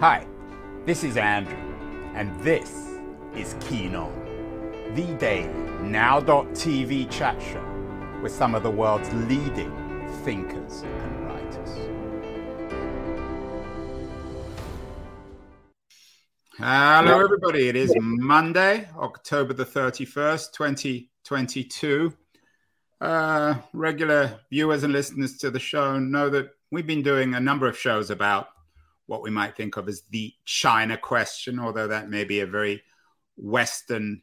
Hi, this is Andrew, and this is Keen On, the daily now.tv chat show with some of the world's leading thinkers and writers. Hello, everybody. It is Monday, October the 31st, 2022. Uh, regular viewers and listeners to the show know that we've been doing a number of shows about what we might think of as the China question, although that may be a very Western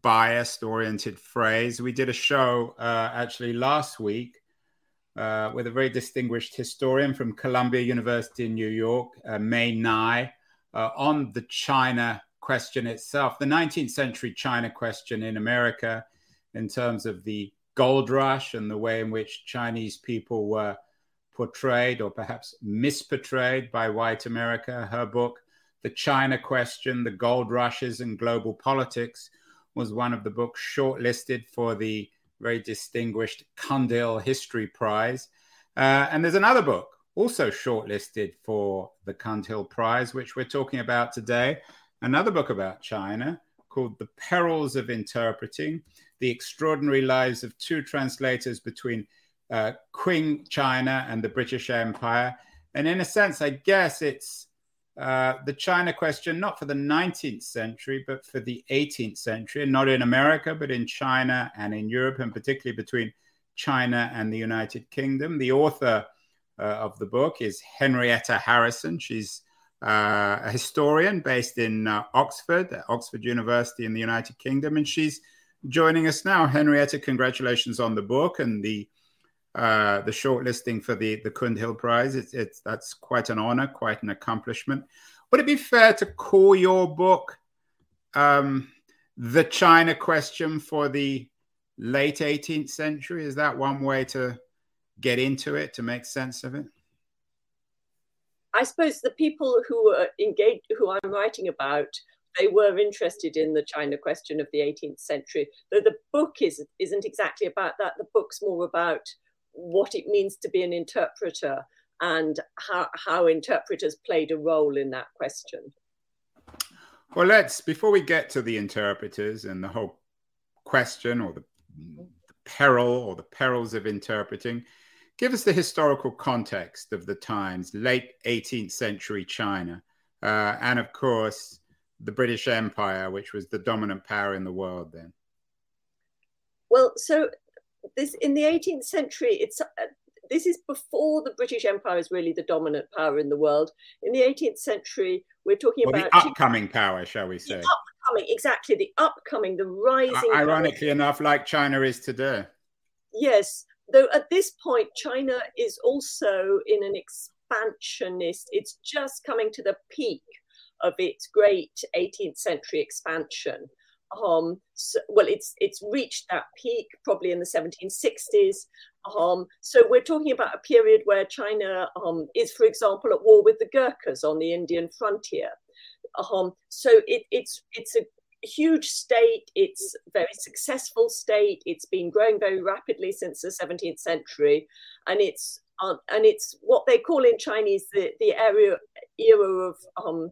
biased oriented phrase. We did a show uh, actually last week uh, with a very distinguished historian from Columbia University in New York, uh, Mae Ngai, uh, on the China question itself, the 19th century China question in America, in terms of the gold rush and the way in which Chinese people were portrayed or perhaps misportrayed by white America. Her book, The China Question The Gold Rushes and Global Politics, was one of the books shortlisted for the very distinguished Cundill History Prize. Uh, and there's another book also shortlisted for the Cundill Prize, which we're talking about today. Another book about China called The Perils of Interpreting The Extraordinary Lives of Two Translators Between uh, Qing China and the British Empire. And in a sense, I guess it's uh, the China question, not for the 19th century, but for the 18th century, and not in America, but in China and in Europe, and particularly between China and the United Kingdom. The author uh, of the book is Henrietta Harrison. She's uh, a historian based in uh, Oxford, Oxford University in the United Kingdom, and she's joining us now. Henrietta, congratulations on the book and the uh, the shortlisting for the the Cundill Prize. It's, it's that's quite an honor, quite an accomplishment. Would it be fair to call your book um, "The China Question" for the late 18th century? Is that one way to get into it to make sense of it? I suppose the people who are engaged, who I'm writing about, they were interested in the China question of the 18th century. Though the book is isn't exactly about that. The book's more about what it means to be an interpreter and how, how interpreters played a role in that question. Well, let's, before we get to the interpreters and the whole question or the, the peril or the perils of interpreting, give us the historical context of the times, late 18th century China, uh, and of course, the British Empire, which was the dominant power in the world then. Well, so this in the 18th century, it's uh, this is before the British Empire is really the dominant power in the world. In the 18th century, we're talking well, about the upcoming power, shall we say? upcoming, exactly the upcoming, the rising. Ironically power. enough, like China is today. Yes, though at this point, China is also in an expansionist. It's just coming to the peak of its great 18th century expansion um, so, well, it's it's reached that peak probably in the 1760s. Um, so we're talking about a period where China um, is, for example, at war with the Gurkhas on the Indian frontier. Um, so it, it's it's a huge state. It's a very successful state. It's been growing very rapidly since the 17th century, and it's uh, and it's what they call in Chinese the the area era of um,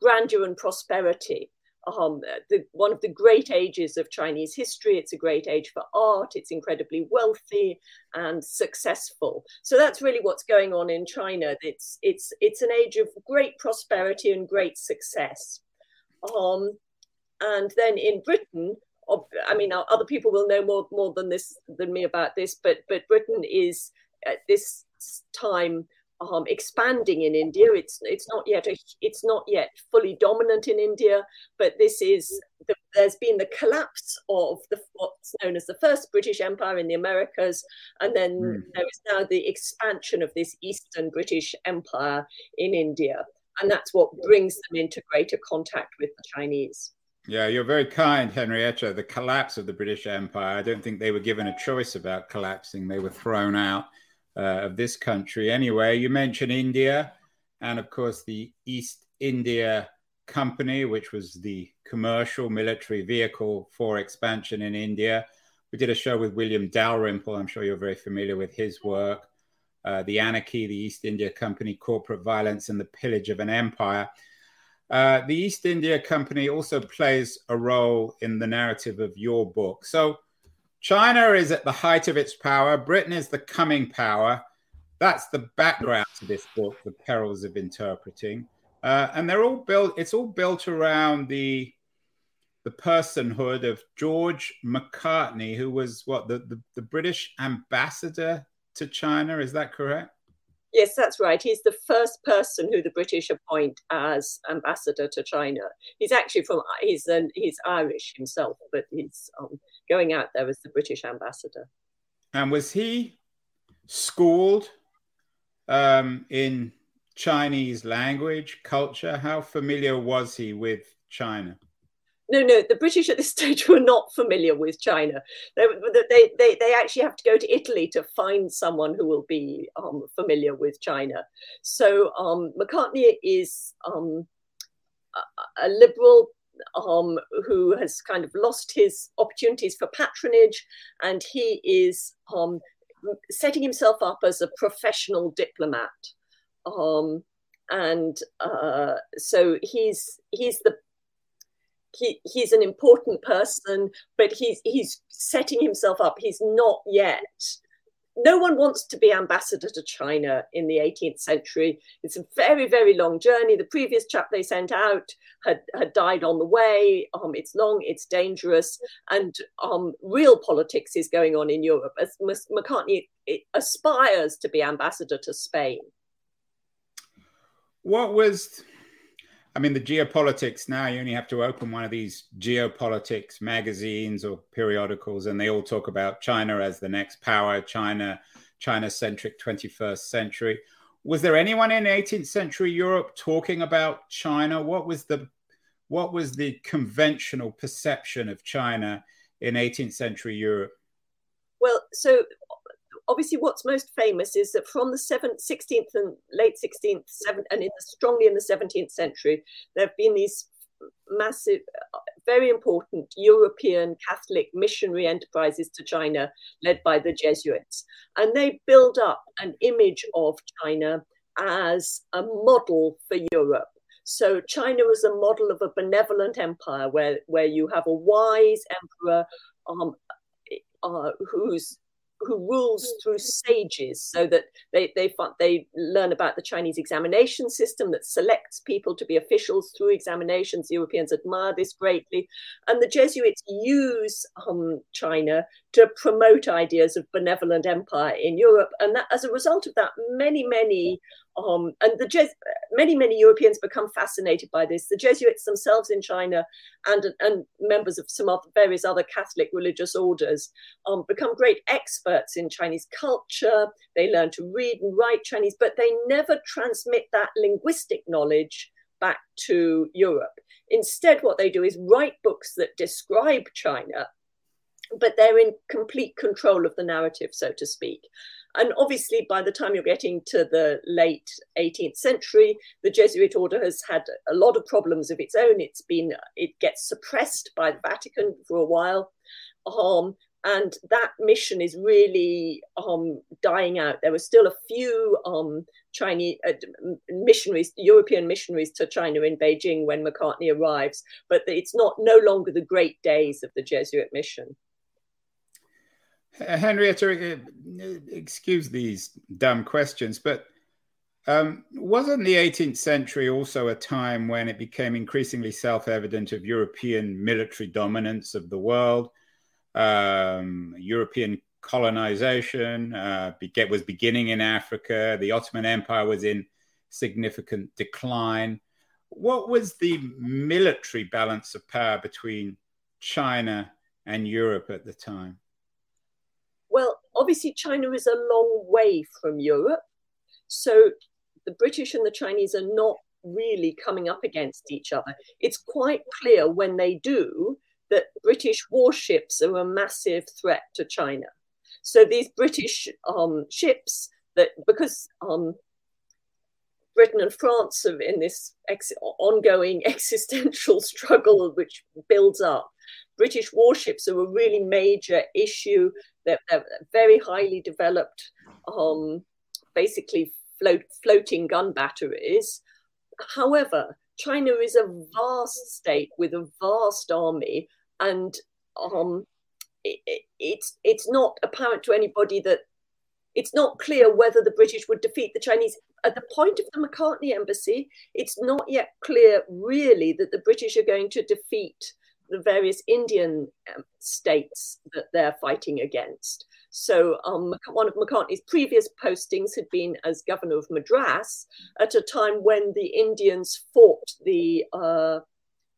grandeur and prosperity um, the, one of the great ages of Chinese history. It's a great age for art. It's incredibly wealthy and successful. So that's really what's going on in China. It's it's it's an age of great prosperity and great success. Um, and then in Britain, I mean, other people will know more more than this than me about this, but but Britain is at this time um, expanding in India. It's it's not yet a, it's not yet fully dominant in India, but this is the, there's been the collapse of the what's known as the first British Empire in the Americas, and then mm. there is now the expansion of this Eastern British Empire in India, and that's what brings them into greater contact with the Chinese. Yeah, you're very kind, Henrietta. The collapse of the British Empire. I don't think they were given a choice about collapsing; they were thrown out uh, of this country. Anyway, you mentioned India, and of course, the East India Company, which was the commercial military vehicle for expansion in India. We did a show with William Dalrymple. I'm sure you're very familiar with his work. uh, the anarchy, the East India Company, corporate violence, and the pillage of an empire. Uh, the East India Company also plays a role in the narrative of your book. So, China is at the height of its power, Britain is the coming power. That's the background to this book, The Perils of Interpreting. Uh, and they're all built, it's all built around the the personhood of George Macartney, who was what the, the, the British ambassador to China. Is that correct? Yes, that's right. He's the first person who the British appoint as ambassador to China. He's actually from he's an, he's Irish himself, but he's um, going out there as the British ambassador. And was he schooled um, in Chinese language, culture? How familiar was he with China? No, no, the British at this stage were not familiar with China. They, they, they, they actually have to go to Italy to find someone who will be um, familiar with China. So um, Macartney is um, a, a, liberal um, who has kind of lost his opportunities for patronage, and he is um, setting himself up as a professional diplomat. Um, and uh, so he's he's the he, he's an important person, but he's he's setting himself up. He's not yet. No one wants to be ambassador to China in the 18th century. It's a very, very long journey. The previous chap they sent out had, had died on the way. Um, it's long, it's dangerous, and um, real politics is going on in Europe. As Macartney aspires to be ambassador to Spain. What was I mean, the geopolitics now, you only have to open one of these geopolitics magazines or periodicals, and they all talk about China as the next power, China, China centric 21st century. Was there anyone in 18th century Europe talking about China? What was the what was the conventional perception of China in 18th century Europe? Well, so obviously what's most famous is that from the 7th, 16th and late 16th, 7th, and in the, strongly in the 17th century, there have been these massive, very important European Catholic missionary enterprises to China led by the Jesuits. And they build up an image of China as a model for Europe. So China was a model of a benevolent empire where, where you have a wise emperor um, uh, who's who rules through sages so that they, they, they learn about the Chinese examination system that selects people to be officials through examinations. Europeans admire this greatly. And the Jesuits use um, China to promote ideas of benevolent empire in Europe. And that, as a result of that, many, many um, and the Jes- many many Europeans become fascinated by this. The Jesuits themselves in China, and and members of some other various other Catholic religious orders, um, become great experts in Chinese culture. They learn to read and write Chinese, but they never transmit that linguistic knowledge back to Europe. Instead, what they do is write books that describe China, but they're in complete control of the narrative, so to speak. And obviously, by the time you're getting to the late 18th century, the Jesuit order has had a lot of problems of its own. It's been, it gets suppressed by the Vatican for a while. Um, and that mission is really um, dying out. There were still a few um, Chinese uh, missionaries, European missionaries to China in Beijing when Macartney arrives, but it's not no longer the great days of the Jesuit mission. Henrietta, excuse these dumb questions, but um, wasn't the 18th century also a time when it became increasingly self evident of European military dominance of the world? Um, European colonization uh, was beginning in Africa. The Ottoman Empire was in significant decline. What was the military balance of power between China and Europe at the time? Obviously, China is a long way from Europe. So the British and the Chinese are not really coming up against each other. It's quite clear when they do that British warships are a massive threat to China. So these British um, ships that because um, Britain and France are in this ex- ongoing existential struggle which builds up, British warships are a really major issue. They're, they're very highly developed um, basically float, floating gun batteries. However, China is a vast state with a vast army, and um, it, it, it's it's not apparent to anybody that it's not clear whether the British would defeat the Chinese. At the point of the Macartney embassy, it's not yet clear really that the British are going to defeat the various Indian um, states that they're fighting against. So, um, one of Macartney's previous postings had been as governor of Madras at a time when the Indians fought the uh,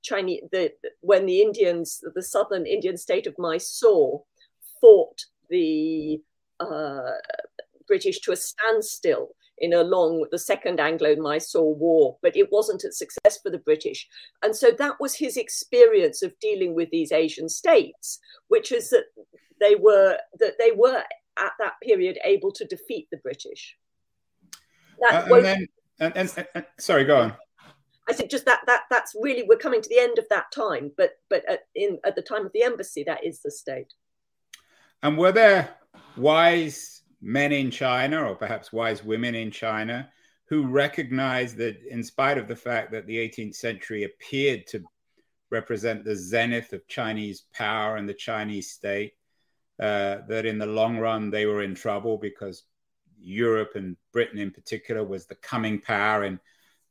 Chinese, the, when the Indians, the southern Indian state of Mysore, fought the uh, British to a standstill in along the second Anglo-Mysore War, but it wasn't a success for the British. And so that was his experience of dealing with these Asian states, which is that they were that they were at that period able to defeat the British. Uh, and then, and, and, and, sorry, go on. I think just that that that's really we're coming to the end of that time, but but at, in at the time of the embassy, that is the state. And were there wise men in China, or perhaps wise women in China, who recognized that, in spite of the fact that the 18th century appeared to represent the zenith of Chinese power and the Chinese state, uh, that in the long run they were in trouble because Europe and Britain in particular was the coming power in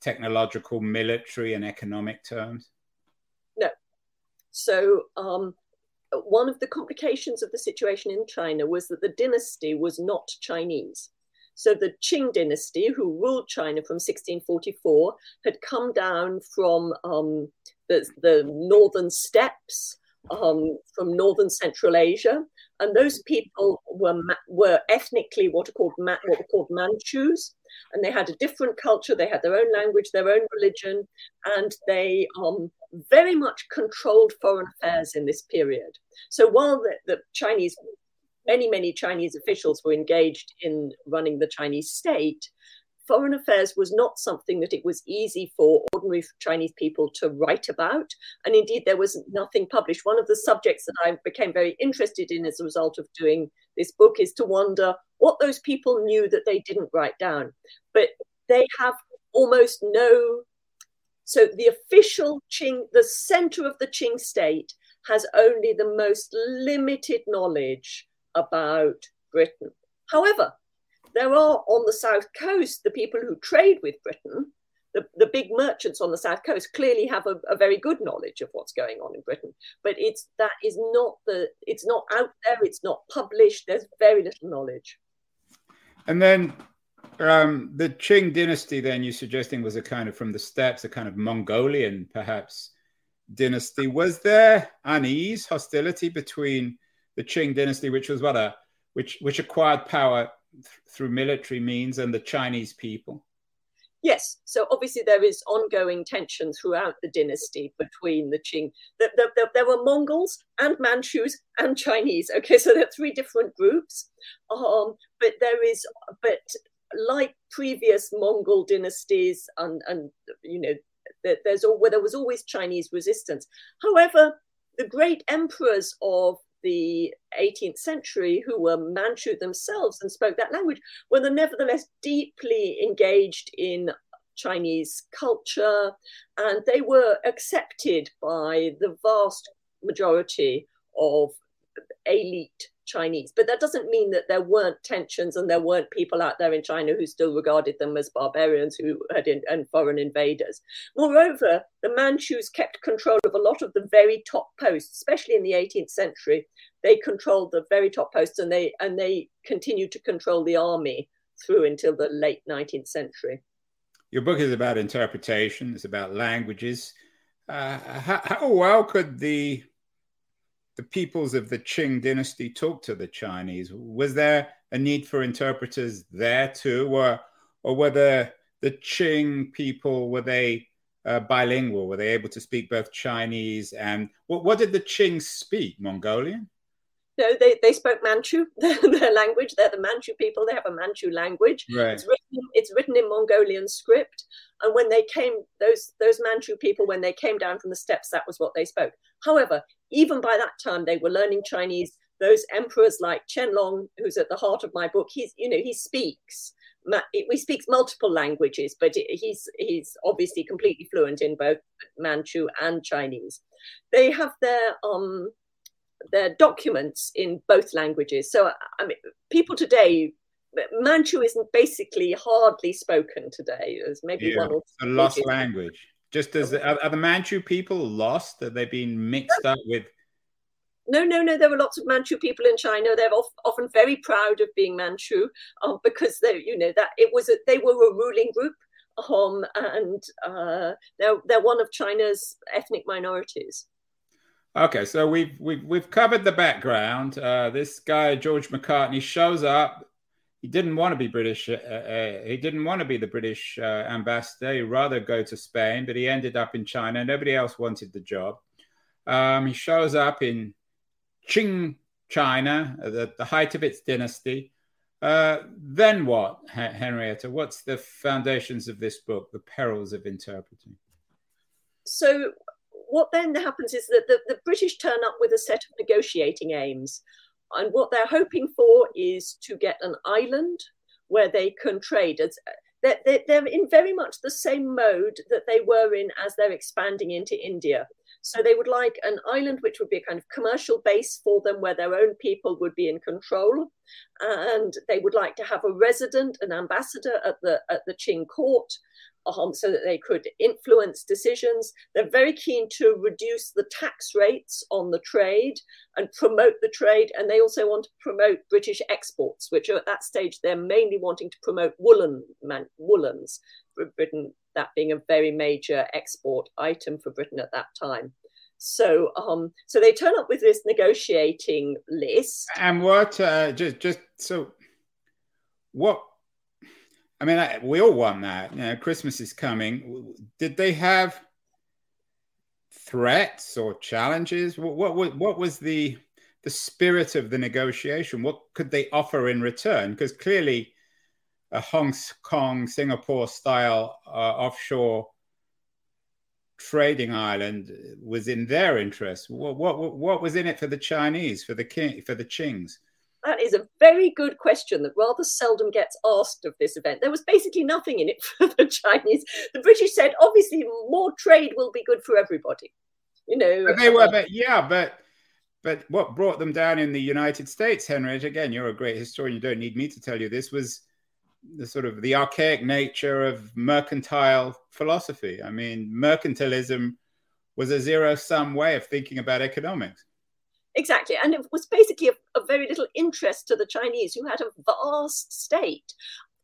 technological, military, and economic terms? No. So um, one of the complications of the situation in China was that the dynasty was not Chinese. So the Qing dynasty, who ruled China from 1644, had come down from um, the, the northern steppes, um, from northern Central Asia, and those people were were ethnically what are called what were called Manchus, and they had a different culture. They had their own language, their own religion, and they um, very much controlled foreign affairs in this period. So while the, the Chinese, many, many Chinese officials were engaged in running the Chinese state, foreign affairs was not something that it was easy for ordinary Chinese people to write about. And indeed, there was nothing published. One of the subjects that I became very interested in as a result of doing this book is to wonder what those people knew that they didn't write down. But they have almost no so the official Qing, the center of the Qing state, has only the most limited knowledge about Britain. However, there are on the south coast the people who trade with Britain. The, the big merchants on the south coast clearly have a, a very good knowledge of what's going on in Britain, but it's that is not the it's not out there. It's not published. There's very little knowledge. And then um, the Qing dynasty, then you're suggesting was a kind of from the steppes, a kind of Mongolian, perhaps, dynasty. Was there unease, hostility between the Qing dynasty, which was what a which which acquired power th- through military means, and the Chinese people? Yes, so obviously there is ongoing tension throughout the dynasty between the Qing. There, there, there, were Mongols and Manchus and Chinese. Okay, so there are three different groups. Um, but there is, but like previous Mongol dynasties, and and you know, there's all, well, there was always Chinese resistance. However, the great emperors of the 18th century, who were Manchu themselves and spoke that language, were nevertheless deeply engaged in Chinese culture, and they were accepted by the vast majority of elite Chinese. But that doesn't mean that there weren't tensions and there weren't people out there in China who still regarded them as barbarians who had in, and foreign invaders. Moreover, the Manchus kept control of a lot of the very top posts, especially in the 18th century. They controlled the very top posts and they and they continued to control the army through until the late 19th century. Your book is about interpretation. It's about languages. Uh, how, how well could the the peoples of the Qing dynasty talked to the Chinese? Was there a need for interpreters there too, or or were the Qing people were they uh, bilingual? Were they able to speak both Chinese and what? What did the Qing speak? Mongolian? No, they, they spoke Manchu, their language. They're the Manchu people. They have a Manchu language. Right. It's written, it's written in Mongolian script. And when they came, those those Manchu people, when they came down from the steppes, that was what they spoke. However, even by that time, they were learning Chinese. Those emperors like Qianlong, who's at the heart of my book, he's you know he speaks he speaks multiple languages, but he's he's obviously completely fluent in both Manchu and Chinese. They have their um their documents in both languages. So I mean, people today. Manchu isn't basically hardly spoken today. There's maybe yeah, one or two. A lost language. Just as are, are the Manchu people lost? That they've been mixed up with no, no, no. There were lots of Manchu people in China. They're often very proud of being Manchu um, because they, you know, that it was a, they were a ruling group, um, and uh, they're they're one of China's ethnic minorities. Okay, so we've we've we've covered the background. Uh, this guy George Macartney shows up. He didn't want to be British. Uh, uh, he didn't want to be the British uh, ambassador. He'd rather go to Spain, but he ended up in China. Nobody else wanted the job. Um, he shows up in Qing China, the, the height of its dynasty. Uh, then what, Henrietta? What's the foundations of this book, The Perils of Interpreting? So, what then happens is that the, the British turn up with a set of negotiating aims. And what they're hoping for is to get an island where they can trade. Uh, they're, they're in very much the same mode that they were in as they're expanding into India. So they would like an island which would be a kind of commercial base for them where their own people would be in control. And they would like to have a resident, an ambassador at the at the Qing court. Um, so that they could influence decisions. They're very keen to reduce the tax rates on the trade and promote the trade. And they also want to promote British exports, which are at that stage they're mainly wanting to promote woolen man, woolens. For Britain that being a very major export item for Britain at that time. So, um, so they turn up with this negotiating list. And what, uh, just, just so, what? I mean, I, we all want that. You know, Christmas is coming. Did they have threats or challenges? What, what, what was the the spirit of the negotiation? What could they offer in return? Because clearly, a Hong Kong, Singapore style uh, offshore trading island was in their interest. What, what, what was in it for the Chinese, for the king, for the Qings? That is a very good question that rather seldom gets asked of this event. There was basically nothing in it for the Chinese. The British said, obviously, more trade will be good for everybody. You know, but they were, uh, but yeah, but but what brought them down in the United States, Henry? Again, you're a great historian. You don't need me to tell you this was the sort of the archaic nature of mercantile philosophy. I mean, mercantilism was a zero sum way of thinking about economics. Exactly. And it was basically of, very little interest to the Chinese, who had a vast state.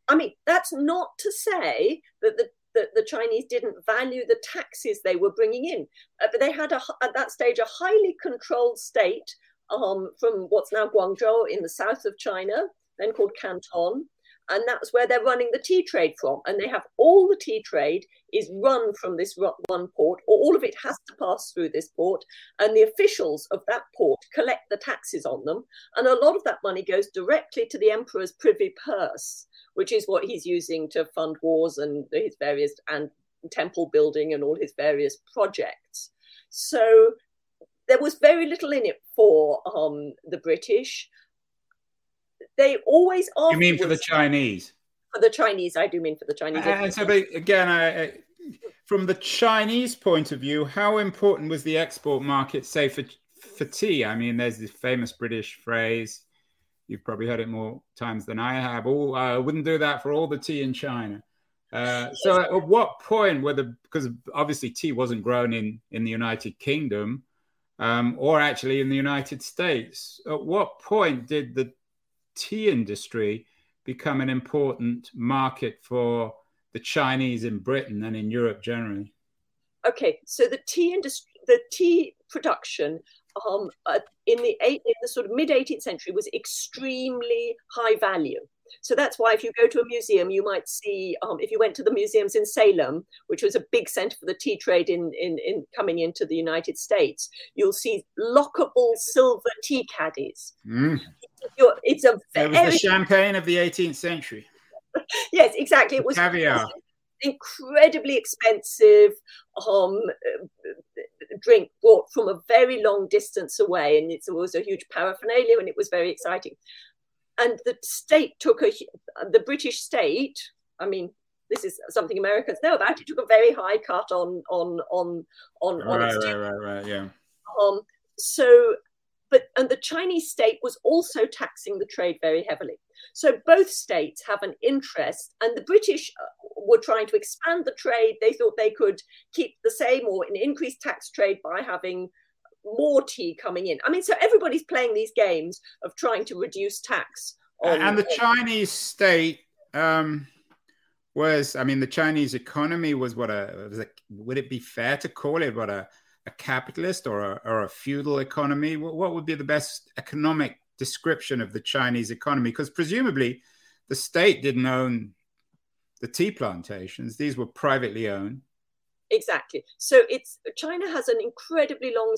I mean, that's not to say that the that the Chinese didn't value the taxes they were bringing in. Uh, but they had a, at that stage a highly controlled state um, from what's now Guangzhou in the south of China, then called Canton, and that's where they're running the tea trade from. And they have all the tea trade is run from this one port, or all of it has to pass through this port. And the officials of that port collect the taxes on them. And a lot of that money goes directly to the emperor's privy purse, which is what he's using to fund wars and his various and temple building and all his various projects. So there was very little in it for um, the British they always are. You mean for the Chinese? For the Chinese, I do mean for the Chinese. And so, but again, I, from the Chinese point of view, how important was the export market, say for for tea? I mean, there's this famous British phrase. You've probably heard it more times than I have. Oh, I wouldn't do that for all the tea in China. Uh, so, at what point were the because obviously tea wasn't grown in in the United Kingdom, um, or actually in the United States. At what point did the tea industry become an important market for the Chinese in Britain and in Europe generally? Okay, so the tea industry, the tea production um, uh, in the eight, in the sort of mid 18th century was extremely high value. So that's why if you go to a museum, you might see, um, if you went to the museums in Salem, which was a big center for the tea trade in, in, in coming into the United States, you'll see lockable silver tea caddies. Mm. It's a very... It was the champagne of the 18th century. yes, exactly. It was caviar. Incredibly expensive um, drink brought from a very long distance away, and it was a huge paraphernalia, and it was very exciting and the state took a the British state. I mean, this is something Americans know about. It took a very high cut on on on on. Right, on right, right, right, yeah. Um, so, but and the Chinese state was also taxing the trade very heavily. So both states have an interest, and the British uh, were trying to expand the trade. They thought they could keep the same or an increased tax trade by having more tea coming in. I mean, so everybody's playing these games of trying to reduce tax. On, and the Chinese state um, was, I mean, the Chinese economy was what a, was a would it be fair to call it what a, a capitalist or a, or a feudal economy? What, what would be the best economic description of the Chinese economy? Because presumably the state didn't own the tea plantations, these were privately owned exactly. So it's china has an incredibly long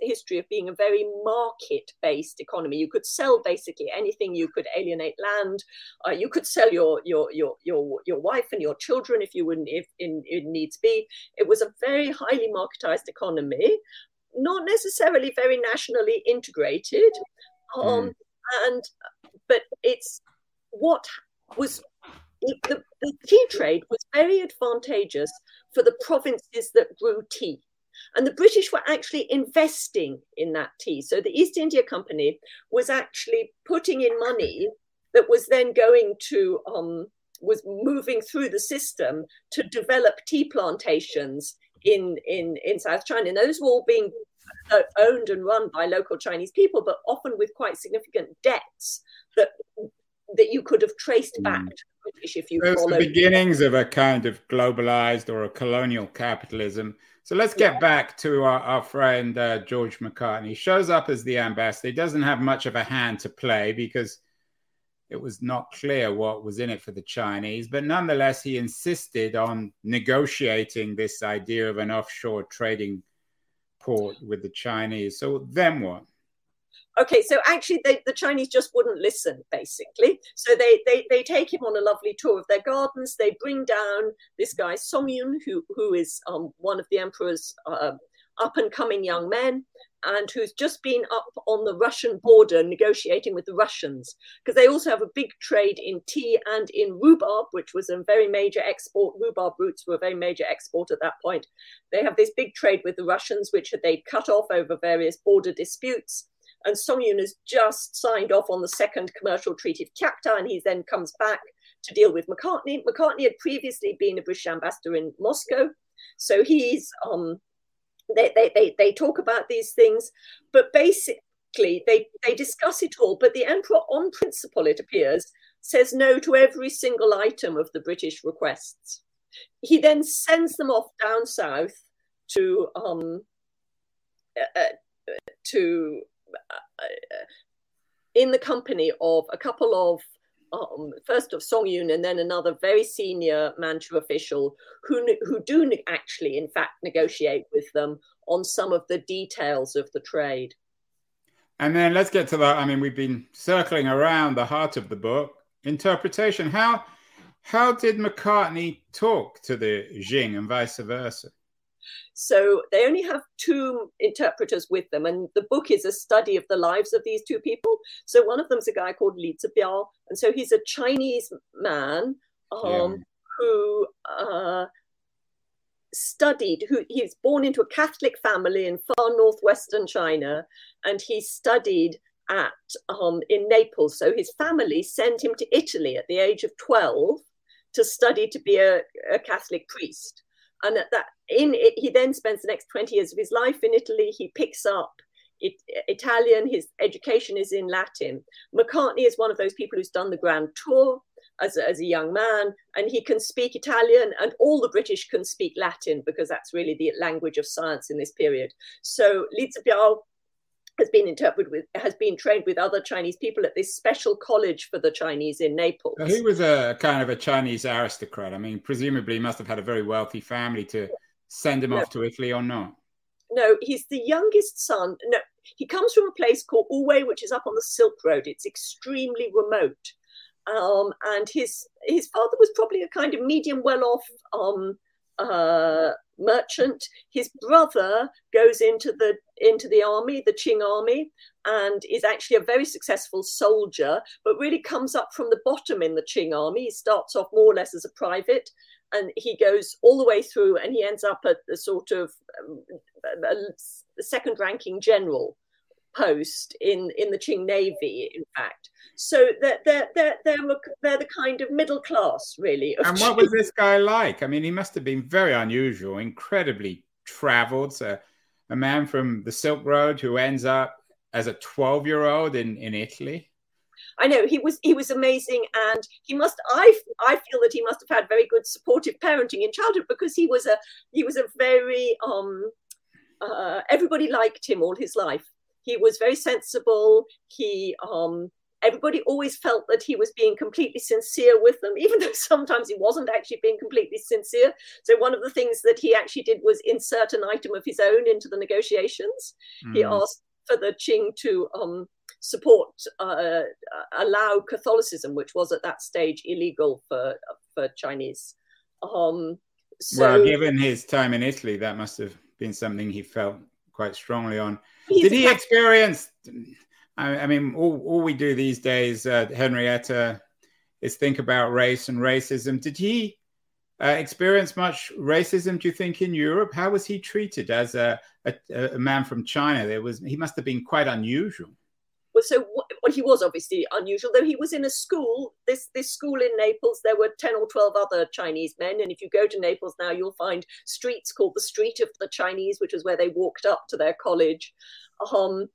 history of being a very market based economy. You could sell basically anything. You could alienate land. Uh, you could sell your your your your your wife and your children if you wouldn't if in, in needs be. It was a very highly marketized economy not necessarily very nationally integrated um, mm. and but it's what was the, the tea trade was very advantageous for the provinces that grew tea. And the British were actually investing in that tea. So the East India Company was actually putting in money that was then going to, um, was moving through the system to develop tea plantations in, in, in South China. And those were all being uh, owned and run by local Chinese people, but often with quite significant debts that that you could have traced back mm. British if you Those the beginnings of a kind of globalized or a colonial capitalism. So let's get yeah. back to our, our friend uh, George Macartney. He shows up as the ambassador. He doesn't have much of a hand to play because it was not clear what was in it for the Chinese, but nonetheless, he insisted on negotiating this idea of an offshore trading port with the Chinese. So then what? Okay so actually they, the chinese just wouldn't listen basically. So they, they they take him on a lovely tour of their gardens. They bring down this guy song yun who who is um, one of the emperor's uh, up and coming young men and who's just been up on the russian border negotiating with the russians. Because they also have a big trade in tea and in rhubarb which was a very major export. Rhubarb roots were a very major export at that point. They have this big trade with the russians which they cut off over various border disputes and Song Yun has just signed off on the second commercial treaty of Kiakhta, and he then comes back to deal with Macartney. Macartney had previously been a British ambassador in Moscow, so he's um, they, they, they, they talk about these things, but basically they, they discuss it all. But the emperor, on principle, it appears, says no to every single item of the British requests. He then sends them off down south to um, uh, uh to in the company of a couple of um, first of Song Yun and then another very senior Manchu official who who do actually, in fact, negotiate with them on some of the details of the trade. And then let's get to that. I mean, we've been circling around the heart of the book interpretation. How how did Macartney talk to the Qing and vice versa? So they only have two interpreters with them, and the book is a study of the lives of these two people. So one of them's a guy called Li Zibiao, and so he's a Chinese man um, yeah. who uh, studied. Who he's born into a Catholic family in far northwestern China, and he studied at um, in Naples. So his family sent him to Italy at the age of twelve to study to be a, a Catholic priest and at that in it, he then spends the next 20 years of his life in Italy. He picks up it, Italian. His education is in Latin. Macartney is one of those people who's done the grand tour as a, as a young man, and he can speak Italian, and all the British can speak Latin because that's really the language of science in this period. So Li Zibiao has been interpreted with has been trained with other Chinese people at this special college for the Chinese in Naples. He was a kind of a Chinese aristocrat. I mean, presumably he must have had a very wealthy family to send him no. off to Italy or not. No, he's the youngest son. No, he comes from a place called Wuwei, which is up on the Silk Road. It's extremely remote. Um, and his his father was probably a kind of medium well-off um, uh, merchant. His brother goes into the into the army, the Qing army, and is actually a very successful soldier, but really comes up from the bottom in the Qing army. He starts off more or less as a private, and he goes all the way through, and he ends up at the sort of um, a second ranking general post in in the Qing Navy, in fact. So they're they're they're they're, they're the kind of middle class, really. And what was this guy like? I mean, he must have been very unusual, incredibly travelled. So a man from the Silk Road who ends up as a twelve year old in in Italy. I know he was he was amazing, and he must. I I feel that he must have had very good supportive parenting in childhood because he was a he was a very um. Uh, everybody liked him all his life he was very sensible. He um, everybody always felt that he was being completely sincere with them, even though sometimes he wasn't actually being completely sincere. So one of the things that he actually did was insert an item of his own into the negotiations. Mm. He asked for the Qing to um, support uh, allow Catholicism, which was at that stage illegal for for Chinese. Um, so, well, given his time in Italy, that must have been something he felt quite strongly on. Did he experience? I, I, mean, all, all we do these days, uh, Henrietta, is think about race and racism. Did he uh, experience much racism? Do you think in Europe? How was he treated as a, a, a man from China? There was he must have been quite unusual. Well, so well, he was obviously unusual, though he was in a school. This this school in Naples, there were ten or twelve other Chinese men, and if you go to Naples now, you'll find streets called the Street of the Chinese, which was where they walked up to their college. Um,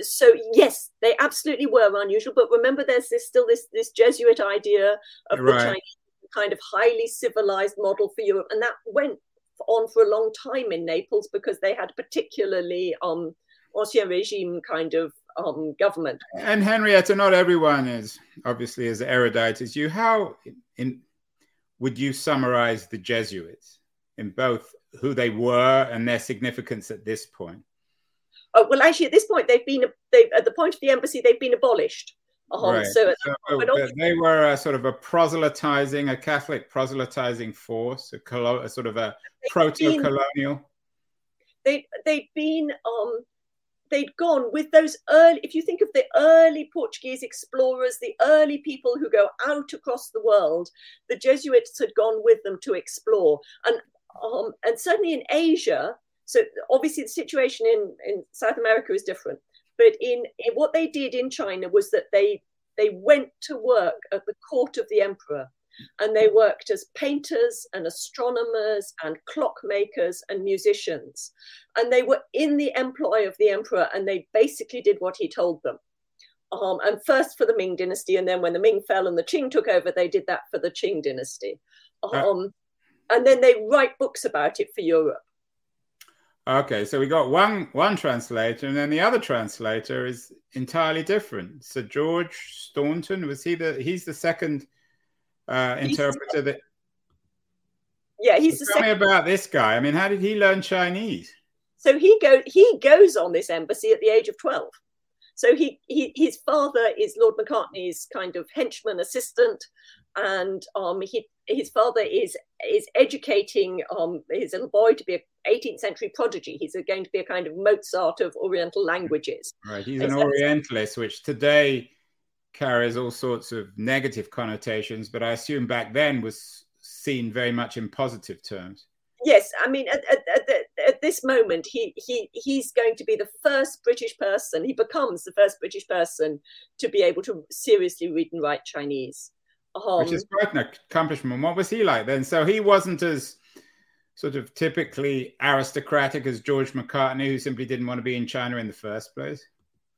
so yes, they absolutely were unusual. But remember, there's this, still this this Jesuit idea of right. the Chinese kind of highly civilized model for Europe, and that went on for a long time in Naples because they had particularly um, ancien regime kind of um, government. And Henrietta, not everyone is obviously as erudite as you. How in, would you summarize the Jesuits in both who they were and their significance at this point? Oh, well, actually, at this point, they've been they at the point of the embassy, they've been abolished. Um, right. So, so they were a sort of a proselytizing, a Catholic proselytizing force, a, colo- a sort of a proto-colonial. They they'd been um, they'd gone with those early, if you think of the early Portuguese explorers, the early people who go out across the world, the Jesuits had gone with them to explore. And, um, and certainly in Asia, so obviously the situation in, in South America is different. But in, in what they did in China was that they they went to work at the court of the emperor and they worked as painters and astronomers and clockmakers and musicians. And they were in the employ of the emperor and they basically did what he told them. Um, and first for the Ming dynasty, and then when the Ming fell and the Qing took over, they did that for the Qing dynasty. Um, and then they write books about it for Europe. Okay, so we got one one translator, and then the other translator is entirely different. So George Staunton was he the he's the second uh, interpreter that. Yeah, he's so tell me about this guy. I mean, how did he learn Chinese? So he go he goes on this embassy at the age of twelve. So he, he his father is Lord Macartney's kind of henchman assistant, and um, he his father is is educating um, his little boy to be a 18th century prodigy. He's going to be a kind of Mozart of Oriental languages. Right, he's an Orientalist, which today carries all sorts of negative connotations, but I assume back then was seen very much in positive terms. Yes, I mean, at, at, at, at, this moment, he, he he's going to be the first British person. He becomes the first British person to be able to seriously read and write Chinese, um, which is quite an accomplishment. What was he like then? So he wasn't as sort of typically aristocratic as George Macartney, who simply didn't want to be in China in the first place.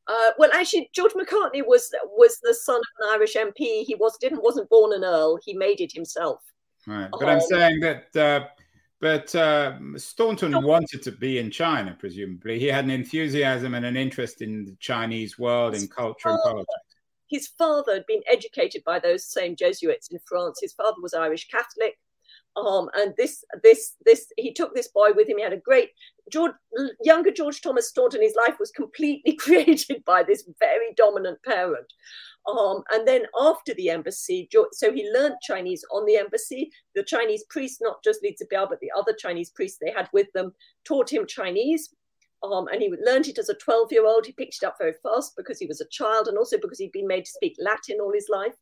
Uh, well, actually, George Macartney was was the son of an Irish MP. He was didn't wasn't born an earl. He made it himself. Right, but um, I'm saying that. Uh, but uh, Staunton wanted to be in China, presumably. He had an enthusiasm and an interest in the Chinese world, in culture father, and politics. His father had been educated by those same Jesuits in France. His father was Irish Catholic. Um, and this, this, this, he took this boy with him. He had a great George, younger George Thomas Staunton. His life was completely created by this very dominant parent. Um, and then after the embassy, so he learned Chinese on the embassy. The Chinese priest, not just Li Zibiao, but the other Chinese priests they had with them, taught him Chinese. Um, and he learned it as a 12 year old. He picked it up very fast because he was a child and also because he'd been made to speak Latin all his life.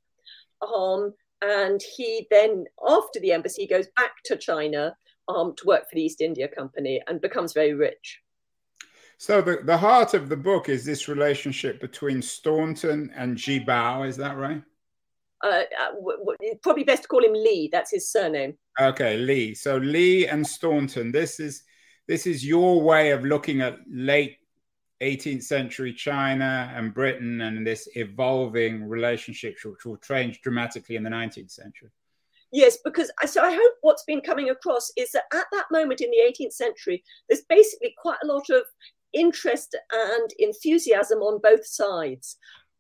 Um, and he then, after the embassy, goes back to China um, to work for the East India Company and becomes very rich. So the, the heart of the book is this relationship between Staunton and Ji Bao. is that right? Uh, uh, w- w- probably best to call him Lee. That's his surname. Okay, Lee. So Lee and Staunton. This is this is your way of looking at late 18th century China and Britain and this evolving relationship, which will change dramatically in the 19th century. Yes, because so I hope what's been coming across is that at that moment in the 18th century, there's basically quite a lot of interest and enthusiasm on both sides.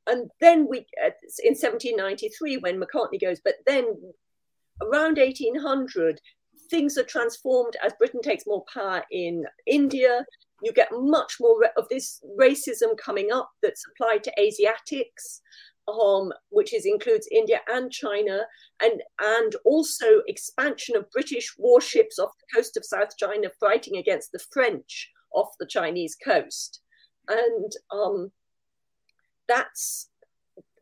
And then we, uh, in 1793, when Macartney goes, but then around 1800, things are transformed as Britain takes more power in India. You get much more of this racism coming up that's applied to Asiatics. Um, which is, includes India and China, and and also expansion of British warships off the coast of South China fighting against the French off the Chinese coast. And um, that's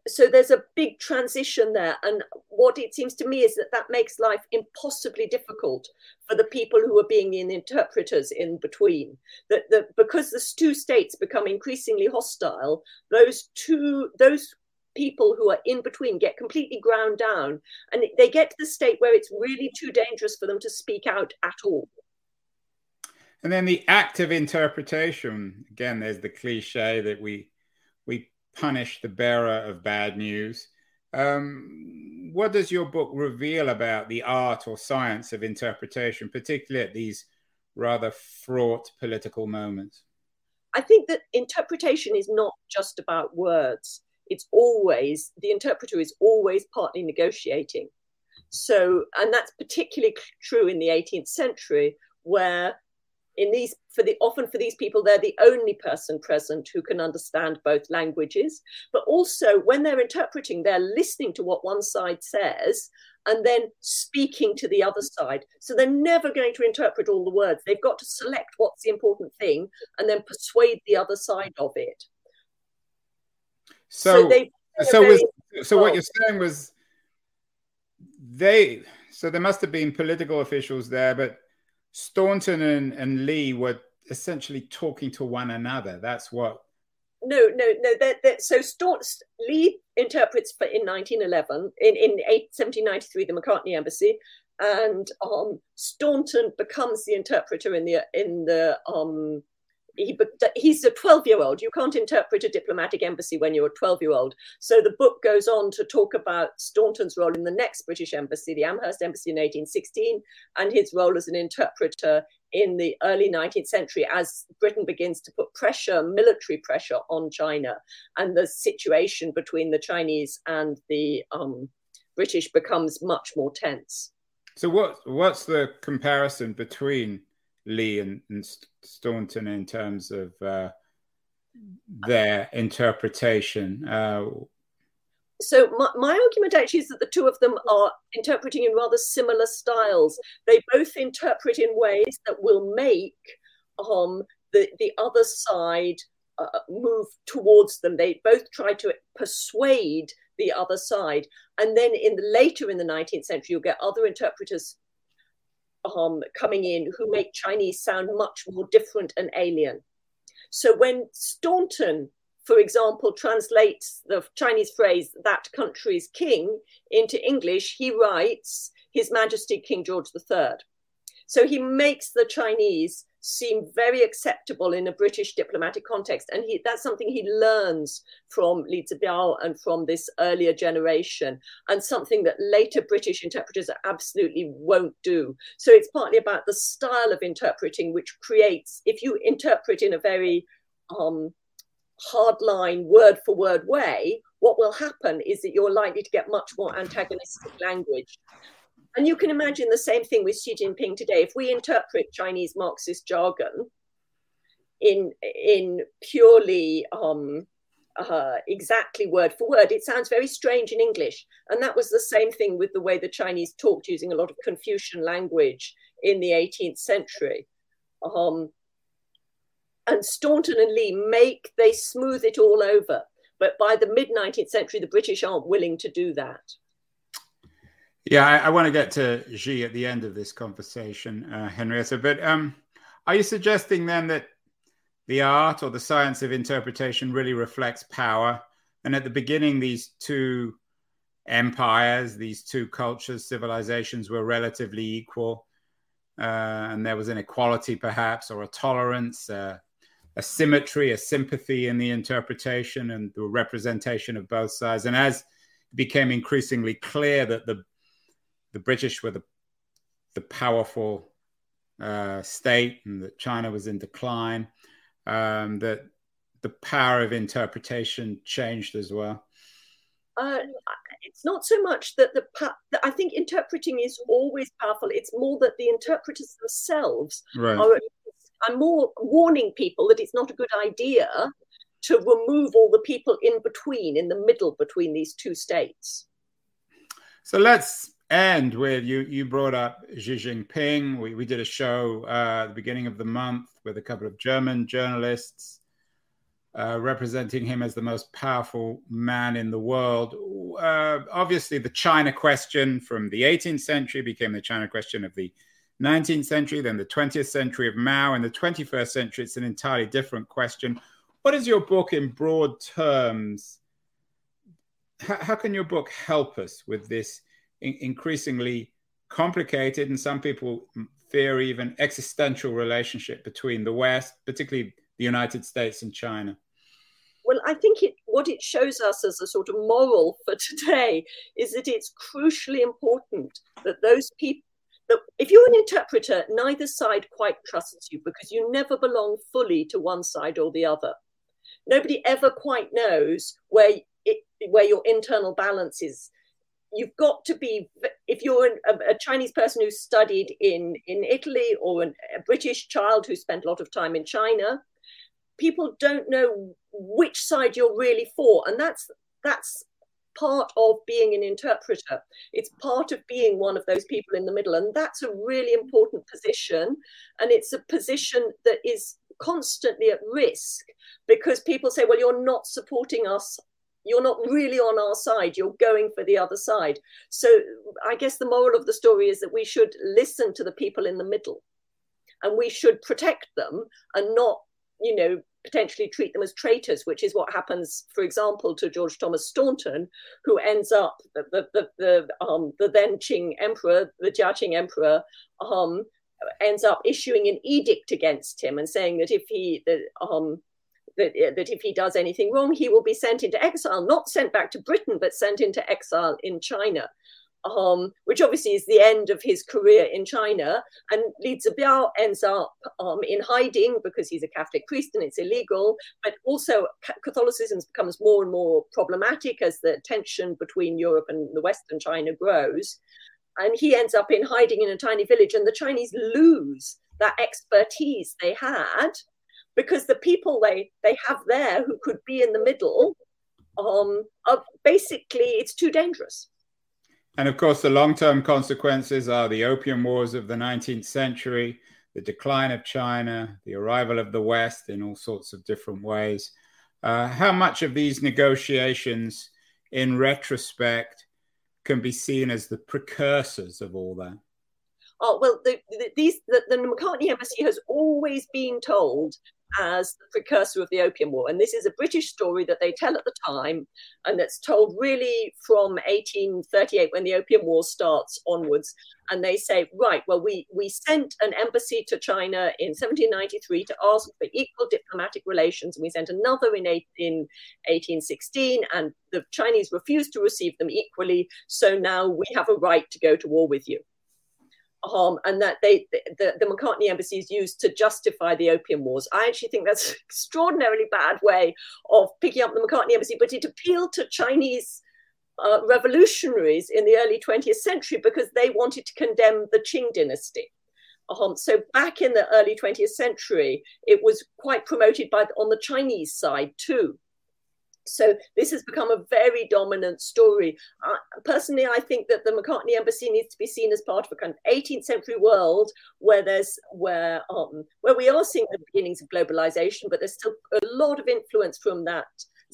so there's a big transition there. And what it seems to me is that that makes life impossibly difficult for the people who are being the interpreters in between. That, that because the two states become increasingly hostile, those two, those people who are in between get completely ground down and they get to the state where it's really too dangerous for them to speak out at all. And then the act of interpretation. Again, there's the cliche that we we punish the bearer of bad news. Um, what does your book reveal about the art or science of interpretation, particularly at these rather fraught political moments? I think that interpretation is not just about words. It's always, the interpreter is always partly negotiating. So, and that's particularly true in the 18th century, where in these for the often for these people they're the only person present who can understand both languages. But also when they're interpreting they're listening to what one side says and then speaking to the other side. So they're never going to interpret all the words. They've got to select what's the important thing and then persuade the other side of it so so, so, was, so what you're saying was they so there must have been political officials there but Staunton and, and Lee were essentially talking to one another. That's what. No, no, no. They're, they're, so Staunton, Lee interprets for in 1911 in in 1793 the Macartney Embassy, and um, Staunton becomes the interpreter in the in the um, he, he's a 12 year old. You can't interpret a diplomatic embassy when you're a 12 year old. So the book goes on to talk about Staunton's role in the next British embassy, the Amherst Embassy in 1816, and his role as an interpreter in the early 19th century as Britain begins to put pressure, military pressure on China, and the situation between the Chinese and the um, British becomes much more tense. So, what what's the comparison between Lee and, and Staunton in terms of uh, their interpretation. Uh, so my, my, argument actually is that the two of them are interpreting in rather similar styles. They both interpret in ways that will make um, the the other side uh, move towards them. They both try to persuade the other side, and then in the later in the 19th century, you'll get other interpreters um, coming in who make Chinese sound much more different and alien. So when Staunton, for example, translates the Chinese phrase "that country's king" into English, he writes "His Majesty King George III." So he makes the Chinese seem very acceptable in a British diplomatic context. And he, that's something he learns from Li Zibiao and from this earlier generation, and something that later British interpreters absolutely won't do. So it's partly about the style of interpreting, which creates, if you interpret in a very um, hardline, word for word way, what will happen is that you're likely to get much more antagonistic language. And you can imagine the same thing with Xi Jinping today. If we interpret Chinese Marxist jargon in in purely um, uh, exactly word for word. It sounds very strange in English. And that was the same thing with the way the Chinese talked, using a lot of Confucian language in the 18th century. Um, and Staunton and Lee make, they smooth it all over. But by the mid 19th century, the British aren't willing to do that. Yeah, I, I want to get to Xi at the end of this conversation, uh, Henrietta. But um, are you suggesting then that the art or the science of interpretation really reflects power? And at the beginning, these two empires, these two cultures, civilizations were relatively equal. Uh, and there was an equality, perhaps, or a tolerance, uh, a symmetry, a sympathy in the interpretation and the representation of both sides. And as it became increasingly clear that the the British were the the powerful uh, state and that China was in decline, um, that the power of interpretation changed as well? Uh, it's not so much that the I think interpreting is always powerful. It's more that the interpreters themselves right. are, are more warning people that it's not a good idea to remove all the people in between, in the middle between these two states. So let's end with you. You brought up Xi Jinping. We, we did a show uh, at the beginning of the month with a couple of German journalists uh, representing him as the most powerful man in the world. Uh, obviously, the China question from the 18th century became the China question of the 19th century, then the 20th century of Mao. In the 21st century, it's an entirely different question. What is your book in broad terms? How can your book help us with this in- increasingly complicated and some people fear even existential relationship between the West, particularly the United States and China? Well, I think it, what it shows us as a sort of moral for today is that it's crucially important that those people, that if you're an interpreter, neither side quite trusts you because you never belong fully to one side or the other. Nobody ever quite knows where it, where your internal balance is you've got to be if you're a, a, chinese person who studied in in italy or an, a british child who spent a lot of time in china people don't know which side you're really for. And that's that's part of being an interpreter. It's part of being one of those people in the middle. And that's a really important position. And it's a position that is constantly at risk because people say well you're not supporting us you're not really on our side you're going for the other side. So i guess the moral of the story is that we should listen to the people in the middle. And we should protect them and not you know potentially treat them as traitors which is what happens for example to george thomas staunton who ends up the the the, the um the then qing emperor the Jiaqing emperor um ends up issuing an edict against him and saying that if he the um that, uh, that if he does anything wrong, he will be sent into exile, not sent back to Britain, but sent into exile in China. Um, which obviously is the end of his career in China. And Li Zibiao ends up um, in hiding because he's a Catholic priest and it's illegal. But also, Catholicism becomes more and more problematic as the tension between Europe and the Western China grows. And he ends up in hiding in a tiny village, and the Chinese lose that expertise they had because the people they they have there who could be in the middle um, are basically it's too dangerous. And of course, the long term consequences are the opium wars of the 19th century, the decline of China, the arrival of the West in all sorts of different ways. Uh, how much of these negotiations, in retrospect, can be seen as the precursors of all that? Oh well, the, the, these the, the Macartney Embassy has always been told as the precursor of the Opium War. And this is a British story that they tell at the time, and that's told really from 1838 when the Opium War starts onwards. And they say, right, well, we, we sent an embassy to China in 1793 to ask for equal diplomatic relations, and we sent another in, in 1816, and the Chinese refused to receive them equally. So now we have a right to go to war with you um, and that they the, the Macartney embassy is used to justify the opium wars. I actually think that's an extraordinarily bad way of picking up the Macartney embassy, but it appealed to Chinese uh, revolutionaries in the early 20th century because they wanted to condemn the Qing dynasty. Um, so back in the early 20th century, it was quite promoted by on the Chinese side too. So this has become a very dominant story. Uh, personally, I think that the Macartney Embassy needs to be seen as part of a kind of 18th century world where there's where um, where we are seeing the beginnings of globalization, but there's still a lot of influence from that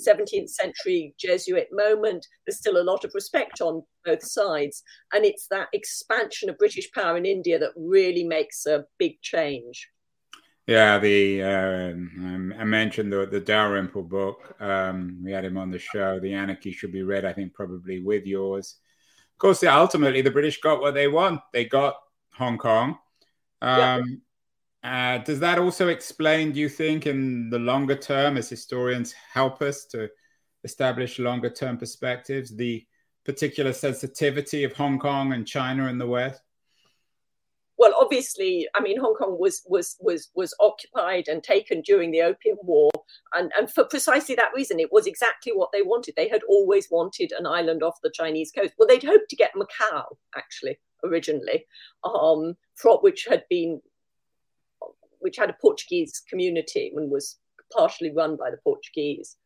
17th century Jesuit moment. There's still a lot of respect on both sides, and it's that expansion of British power in India that really makes a big change. Yeah, the uh, I mentioned the the Dalrymple book. Um, we had him on the show. The Anarchy should be read, I think, probably with yours. Of course, ultimately the British got what they want. They got Hong Kong. Um, yeah. uh, does that also explain, do you think, in the longer term, as historians help us to establish longer term perspectives, the particular sensitivity of Hong Kong and China in the West? Well, obviously, I mean, Hong Kong was was was was occupied and taken during the Opium War, and and for precisely that reason, it was exactly what they wanted. They had always wanted an island off the Chinese coast. Well, they'd hoped to get Macau actually originally, um, from which had been which had a Portuguese community and was partially run by the Portuguese.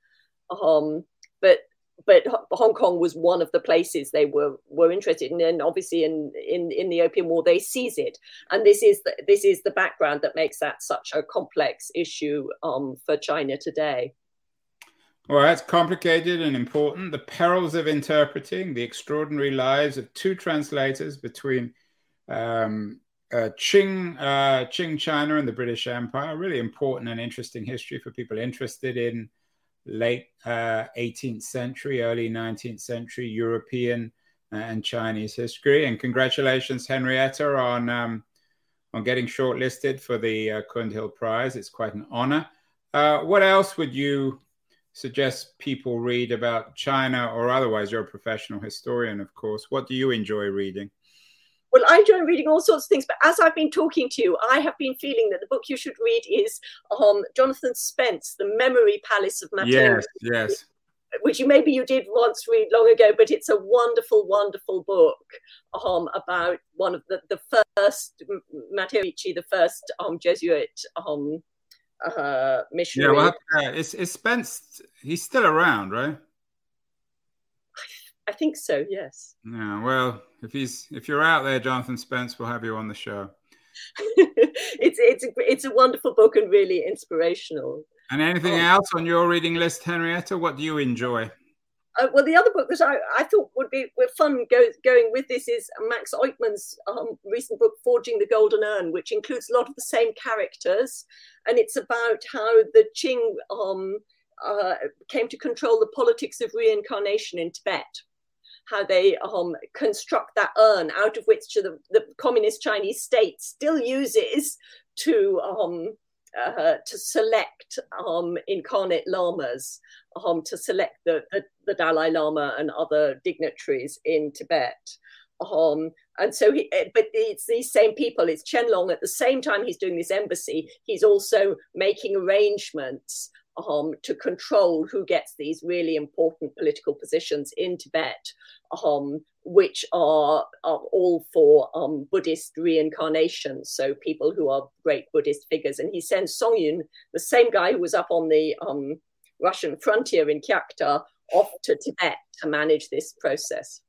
Um, but but Hong Kong was one of the places they were were interested in, and obviously in in in the Opium War they seize it, and this is the, this is the background that makes that such a complex issue um, for China today. Well, that's complicated and important. The perils of interpreting the extraordinary lives of two translators between um, uh, Qing, uh, Qing China and the British Empire. Really important and interesting history for people interested in late uh, 18th century, early 19th century European and Chinese history. And congratulations, Henrietta, on um, on getting shortlisted for the uh, Cundill Prize. It's quite an honor. Uh, what else would you suggest people read about China or otherwise? You're a professional historian, of course. What do you enjoy reading? Well, I enjoy reading all sorts of things, but as I've been talking to you, I have been feeling that the book you should read is um, Jonathan Spence, The Memory Palace of Matteo Ricci. Yes, yes. Which you maybe you did once read long ago, but it's a wonderful, wonderful book um, about one of the, the first Matteo Ricci, the first um, Jesuit um, uh, missionary. Yeah, well, uh, it's, it's Spence. He's still around, right? I think so. Yes. Yeah. Well, if he's if you're out there, Jonathan Spence, we'll have you on the show. it's it's a, it's a wonderful book and really inspirational. And anything um, else on your reading list, Henrietta? What do you enjoy? Uh, well, the other book that I, I thought would be fun go, going with this is Max Oidtmann's um, recent book, Forging the Golden Urn, which includes a lot of the same characters. And it's about how the Qing um, uh, came to control the politics of reincarnation in Tibet how they um, construct that urn out of which the, the communist Chinese state still uses to um, uh, to select um, incarnate lamas, um, to select the, the, the, Dalai Lama and other dignitaries in Tibet. Um, and so, he, eh, but it's these same people. It's Qianlong. At the same time, he's doing this embassy. He's also making arrangements um, to control who gets these really important political positions in Tibet, um, which are, are, all for um, Buddhist reincarnation. So people who are great Buddhist figures. And he sends Song Yun, the same guy who was up on the um, Russian frontier in Kyakhta, off to Tibet to manage this process.